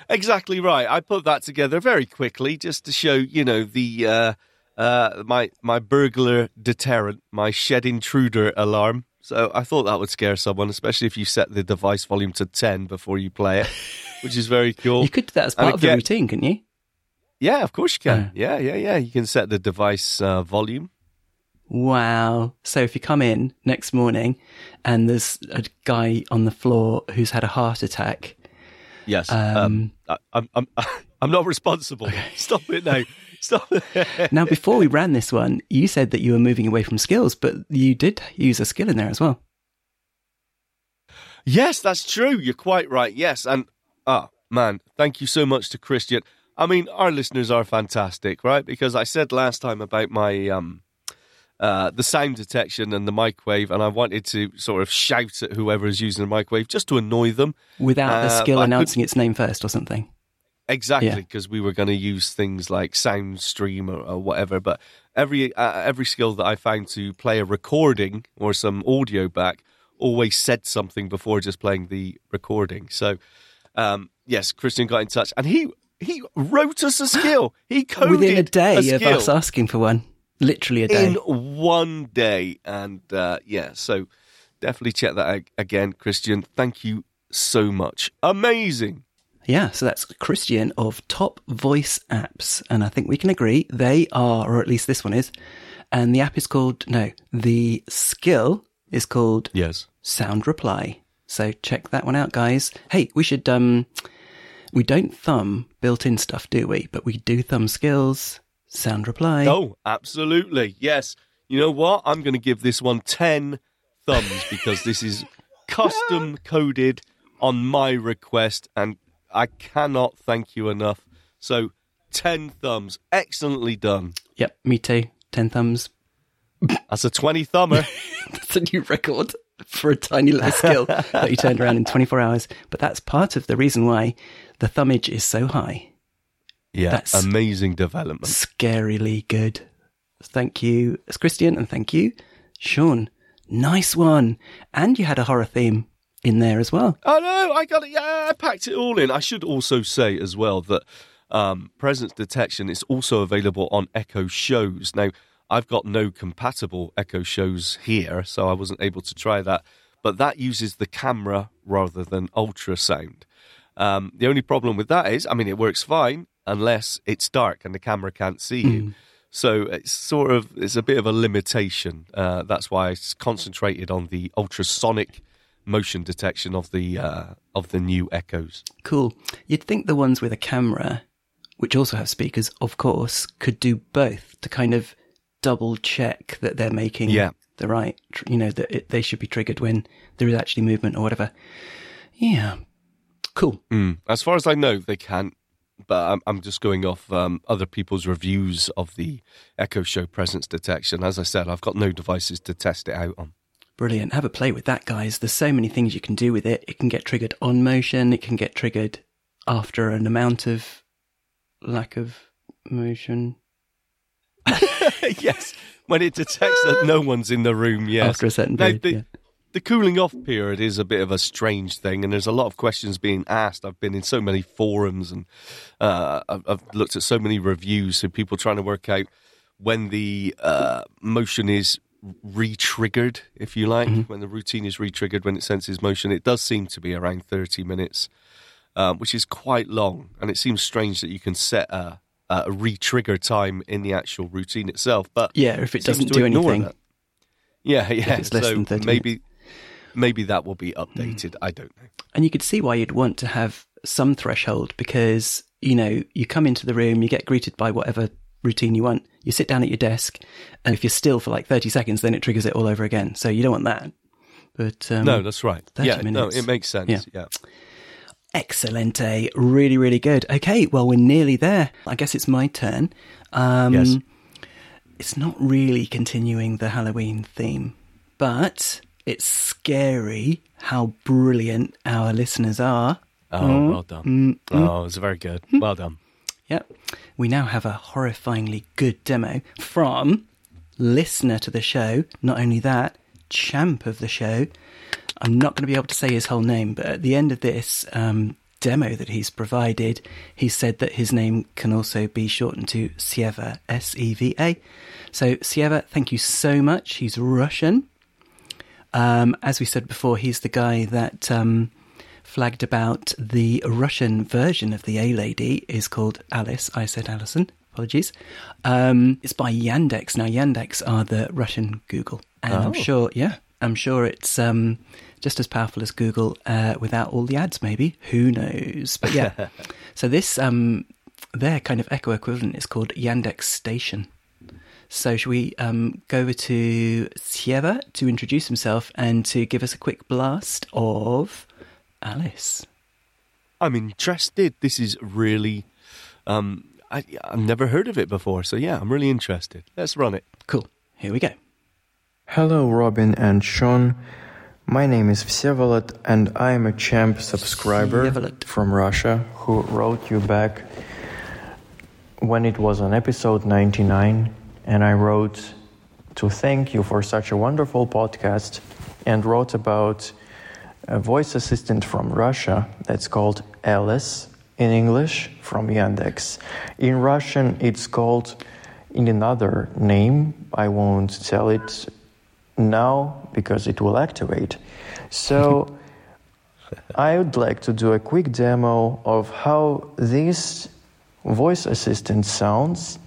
Exactly right. I put that together very quickly just to show, you know, the uh, uh, my my burglar deterrent, my shed intruder alarm. So I thought that would scare someone, especially if you set the device volume to ten before you play it, *laughs* which is very cool. You could do that as And part of the routine, couldn't you? Yeah, of course you can. Yeah, yeah, yeah. You can set the device uh, volume. Wow. So if you come in next morning and there's a guy on the floor who's had a heart attack, Yes. Um, Um, I, I'm I'm *laughs* I'm not responsible. Stop it now. Stop. it. now before we ran this one, you said that you were moving away from skills, but you did use a skill in there as well. Yes, that's true. You're quite right. Yes, and ah, man, thank you so much to Christian. I mean, our listeners are fantastic, right? Because I said last time about my um, uh, the sound detection and the microwave, and I wanted to sort of shout at whoever is using the microwave just to annoy them. Without the Uh, skill announcing its name first or something. Exactly, Yeah. because we were going to use things like SoundStream or, or whatever. But every uh, every skill that I found to play a recording or some audio back always said something before just playing the recording. So, um, yes, Christian got in touch and he he wrote us a skill. *gasps* He coded Within a day of skill us asking for one. Literally a day. in one day, and uh, yeah, so definitely check that out again, Christian. Thank you so much. Amazing. Yeah, so that's Christian of Top Voice Apps. And I think we can agree they are, or at least this one is. And the app is called, no, the skill is called Yes. Sound Reply. So check that one out, guys. Hey, we should, um, we don't thumb built in stuff, do we? But we do thumb skills, Sound Reply. Oh, absolutely. Yes. You know what? I'm going to give this one 10 thumbs because this is *laughs* custom coded on my request and I cannot thank you enough. So, 10 thumbs. Excellently done. Yep, me too. 10 thumbs. That's a 20 thumber. *laughs* That's a new record. for a tiny little skill *laughs* that you turned around in 24 hours. But that's part of the reason why the thumbage is so high. Yeah, That's- amazing development. Scarily good. Thank you, Christian, and thank you, Sean. Nice one. And you had a horror theme in there as well. Oh no, I got it. Yeah, I packed it all in. I should also say as well that um, presence detection is also available on Echo shows. Now, I've got no compatible Echo shows here, so I wasn't able to try that. But that uses the camera rather than ultrasound. Um, the only problem with that is, I mean, it works fine unless it's dark and the camera can't see you. So it's sort of it's a bit of a limitation. Uh, that's why I concentrated on the ultrasonic motion detection of the uh, of the new Echoes. Cool. You'd think the ones with a camera, which also have speakers, of course, could do both to kind of double check that they're making Yeah. the right, you know, that it, they should be triggered when there is actually movement or whatever. Yeah. Cool. Mm. As far as I know, they can't. But I'm, I'm just going off um, other people's reviews of the Echo Show presence detection. As I said, I've got no devices to test it out on. Brilliant. Have a play with that, guys. There's so many things you can do with it. It can get triggered on motion. It can get triggered after an amount of lack of motion. *laughs* yes, when it detects that no one's in the room. Yes, After a certain Now, period, the, yeah. the cooling off period is a bit of a strange thing, and there's a lot of questions being asked. I've been in so many forums, and uh, I've, I've looked at so many reviews of people trying to work out when the uh, motion is re-triggered, if you like, when the routine is re-triggered when it senses motion. It does seem to be around 30 minutes, um, which is quite long, and it seems strange that you can set a, a re-trigger time in the actual routine itself. But Yeah, if it doesn't do anything. that. Yeah, yeah. it's less so than 30 maybe maybe that will be updated. I don't know. And you could see why you'd want to have some threshold because, you know, you come into the room, you get greeted by whatever routine you want, you sit down at your desk, and if you're still for like 30 seconds, then it triggers it all over again. So you don't want that. But um, no, that's right. 30 Yeah, no, it makes sense. Yeah. Yeah. Excellente. Really, really good. Okay, well, we're nearly there. I guess it's my turn. Um, Yes. It's not really continuing the Halloween theme, but it's scary how brilliant our listeners are. Oh, well done. mm, Oh, it's very good. Well done. Yep. We now have a horrifyingly good demo from listener to the show. Not only that, champ of the show. I'm not going to be able to say his whole name, but at the end of this um, demo that he's provided, he said that his name can also be shortened to Seva, S E V A. So, Seva, thank you so much. He's Russian. Um, as we said before, he's the guy that um, flagged about the Russian version of the A Lady is called Alice. I said Alison. Apologies. Um, it's by Yandex. Now, Yandex are the Russian Google, and I'm Oh. sure, yeah, I'm sure it's um, just as powerful as Google uh, without all the ads. Maybe who knows? But yeah. *laughs* so this um, their kind of Echo equivalent is called Yandex Station. So, should we um, go over to Seva to introduce himself and to give us a quick blast of Alice? I'm interested. This is really. Um, I, I've never heard of it before, so yeah, I'm really interested. Let's run it. Cool. Here we go. Hello, Robin and Sean. My name is Vsevolod, and I am a champ subscriber Vsevolod. from Russia who wrote you back when it was on episode 99. And I wrote to thank you for such a wonderful podcast and wrote about a voice assistant from Russia that's called Alice in English from Yandex. In Russian, it's called in another name. I won't tell it now because it will activate. So *laughs* I would like to do a quick demo of how this voice assistant sounds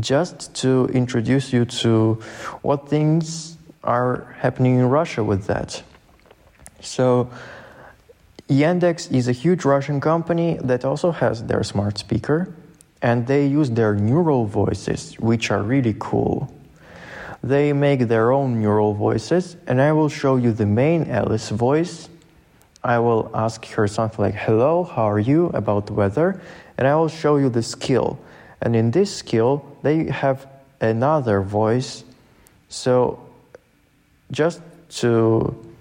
just to introduce you to what things are happening in Russia with that. So Yandex is a huge Russian company that also has their smart speaker and they use their neural voices which are really cool. They make their own neural voices, and I will show you the main Alice voice. I will ask her something like, Hello, how are you? about the weather, and I will show you the skill. And in this skill, they have another voice. So, just to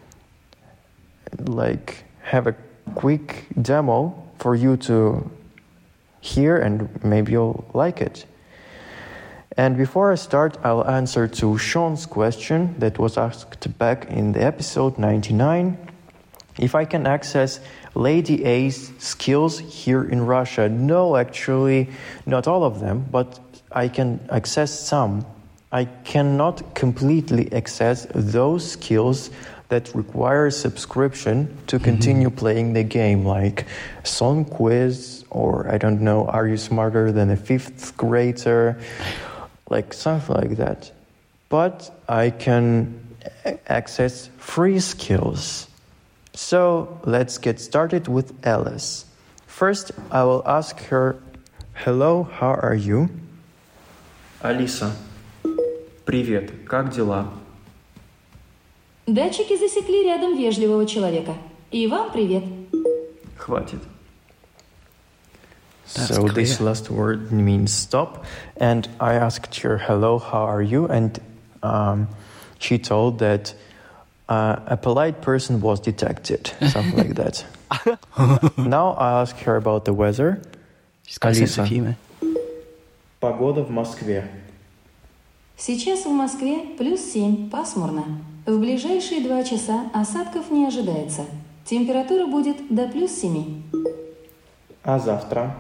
like have a quick demo for you to hear and maybe you'll like it. And before I start, I'll answer to Sean's question that was asked back in the episode 99. If I can access Lady A's skills here in Russia, no, actually, not all of them, but I can access some. I cannot completely access those skills that require subscription to continue playing the game, like song quiz, or I don't know, are you smarter than a fifth grader? Like something like that. But I can a- access free skills. So let's get started with Alice. First, I will ask her, Hello, how are you? Алиса, привет, как дела? Датчики засекли рядом вежливого человека. И вам привет. Хватит. That's so this clear. last word means stop. And I asked her, "Hello, how are you?" And um, she told that uh, a polite person was detected, something like that. now I ask her about the weather. She's got a sense of humour. погода в Москве. Сейчас в Москве плюс 7, пасмурно. В ближайшие два часа осадков не ожидается. Температура будет до плюс 7. А завтра?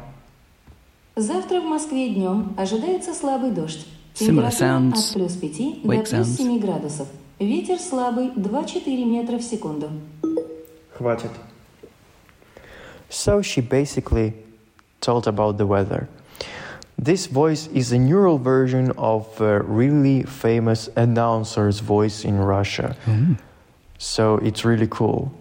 Завтра в Москве днем ожидается слабый дождь. Температура от плюс 5 до плюс sounds. 7 градусов. Ветер слабый 2-4 метра в секунду. Хватит. So she basically told about the weather. This voice is a neural version of a really famous announcer's voice in Russia. So it's really cool.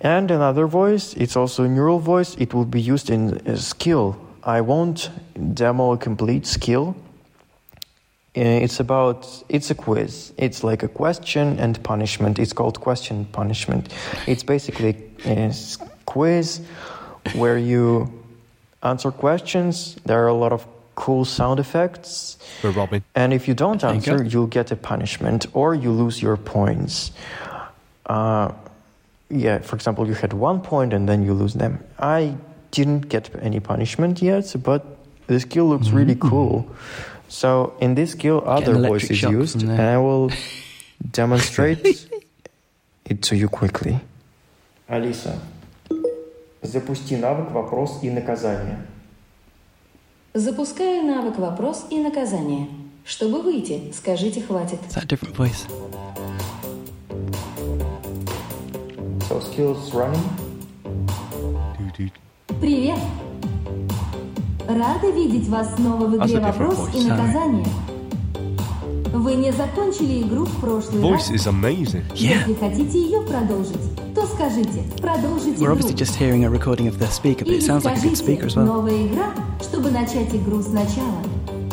And another voice, it's also a neural voice, it will be used in a skill. I won't demo a complete skill. Uh, It's about, it's a quiz. It's like a question and punishment. It's called question punishment. It's basically a quiz where you answer questions. There are a lot of cool sound effects. For Robin. And if you don't answer, you'll get a punishment or you lose your points. Uh, yeah, for example, you had one point and then you lose them. I didn't get any punishment yet, but the skill looks mm-hmm. really cool. So in this skill, other voice is used, and I will demonstrate *laughs* it to you quickly. Alisa. Запусти навык «Вопрос и наказание». Запускаю навык «Вопрос и наказание». Чтобы выйти, скажите «хватит». A different voice? So skills running. Привет! Рада видеть вас снова в игре «Вопрос и voice. наказание». Вы не закончили игру в прошлый Voice раз. is amazing. Yeah. Если хотите ее продолжить, то скажите «Продолжить We're игру». obviously just hearing a recording of the speaker, but Или it sounds like a good скажите speaker as well. «Новая игра», чтобы начать игру сначала.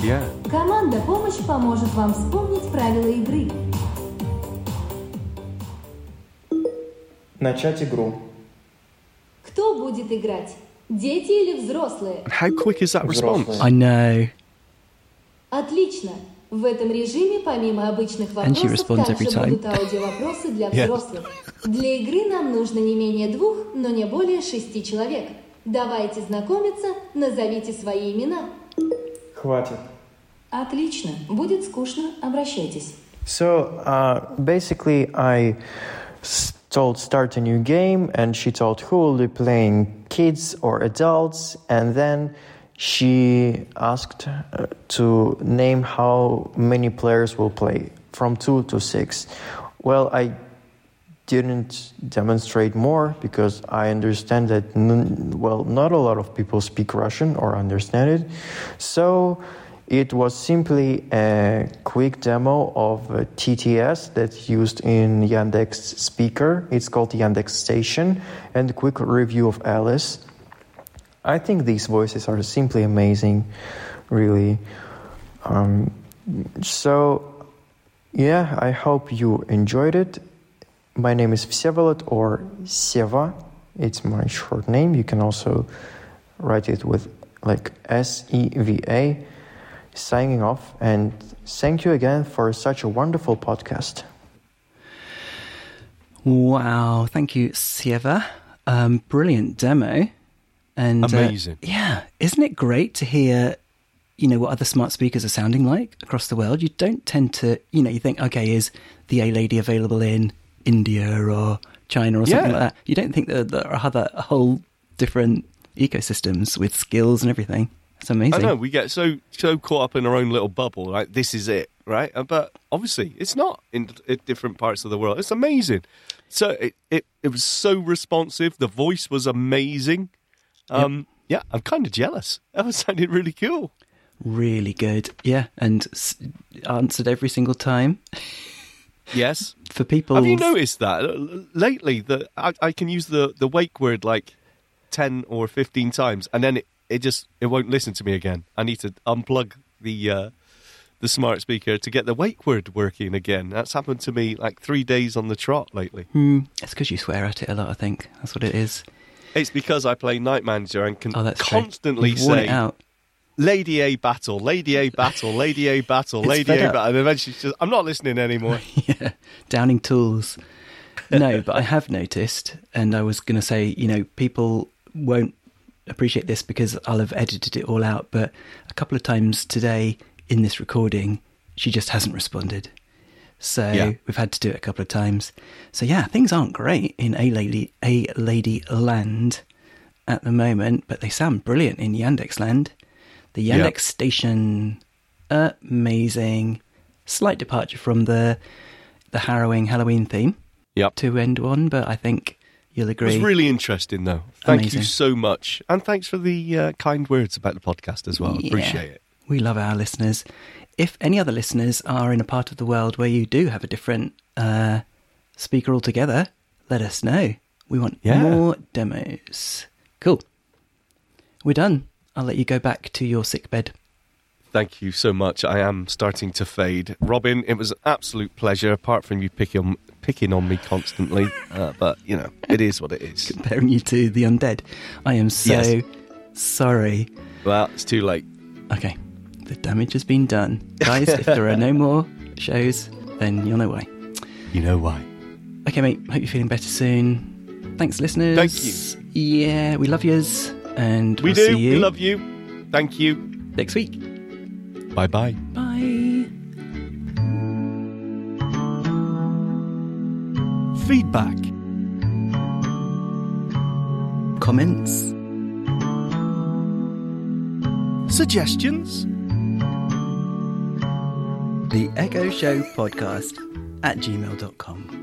Yeah. Команда «Помощь» поможет вам вспомнить правила игры. Начать игру. Кто будет играть? Дети или взрослые? How quick is that response? I know. Отлично! В этом режиме, помимо обычных вопросов, также будут аудиовопросы для Yeah. взрослых. Для игры нам нужно не менее двух, но не более шести человек. Давайте знакомиться, назовите свои имена. Хватит. Отлично. Будет скучно, обращайтесь. So uh, basically, I s- told start a new game, and she told who will be playing, kids or adults, and then she asked uh, to name how many players will play from two to six. Well, I didn't demonstrate more because I understand that well, not a lot of people speak Russian or understand it. So it was simply a quick demo of TTS that's used in Yandex Speaker. It's called Yandex Station, and quick review of Alice. I think these voices are simply amazing, really. Um, so, yeah, I hope you enjoyed it. My name is Vsevolod or Seva. It's my short name. You can also write it with like S E V A. Signing off and thank you again for such a wonderful podcast. Wow, thank you, Seva. Um, brilliant demo. And uh, Amazing. yeah, isn't it great to hear, you know, what other smart speakers are sounding like across the world? You don't tend to, you know, you think, okay, is the A Lady available in India or China or something Yeah. like that? You don't think that there are other whole different ecosystems with skills and everything. It's amazing. I know we get so so caught up in our own little bubble. Like this is it, right? Uh, But obviously, it's not in, in different parts of the world. It's amazing. So it, it it was so responsive. The voice was amazing. Um, Yeah, I'm kind of jealous. That was sounded really cool. Really good. Yeah, and s- answered every single time. Yes. *laughs* For people. Have you noticed that lately? That I, I can use the the wake word like ten or fifteen times, and then it, it just it won't listen to me again. I need to unplug the uh, the smart speaker to get the wake word working again. That's happened to me like three days on the trot lately. Hmm, it's because you swear at it a lot, I think. That's what it is. It's because I play Night Manager and can Oh, constantly say out. Lady A battle, Lady A battle, Lady A battle, *laughs* Lady A battle, and eventually just I'm not listening anymore. *laughs* yeah, downing tools. No, but I have noticed, and I was going to say, you know, people won't appreciate this because I'll have edited it all out, but a couple of times today in this recording, she just hasn't responded. So Yeah. we've had to do it a couple of times. So yeah, things aren't great in A Lady A Lady Land at the moment, but they sound brilliant in Yandex Land. The. Yandex station, amazing. Slight departure from the the harrowing Halloween theme Yep. to end one, but I think you'll It agree. was really interesting, though. Thank Amazing. you so much, and thanks for the uh, kind words about the podcast as well. Yeah. Appreciate it. We love our listeners. If any other listeners are in a part of the world where you do have a different uh, speaker altogether, let us know. We want Yeah. more demos. Cool. We're done. I'll let you go back to your sick bed. Thank you so much. I am starting to fade, Robin. It was an absolute pleasure. Apart from you picking on, picking on me constantly, uh, but you know it is what it is. *laughs* Comparing you to the undead. I am so Yes. sorry. Well, it's too late. Okay. The damage has been done. Guys, if there are no *laughs* more shows, then you'll know why. You know why? Okay, mate. Hope you're feeling better soon. Thanks, listeners. Thank you. Yeah, we love yous. And We we'll do. See you We love you. Thank you. next week. Bye bye. Bye. Feedback. Comments. Suggestions. The Echo Show Podcast at gmail.com.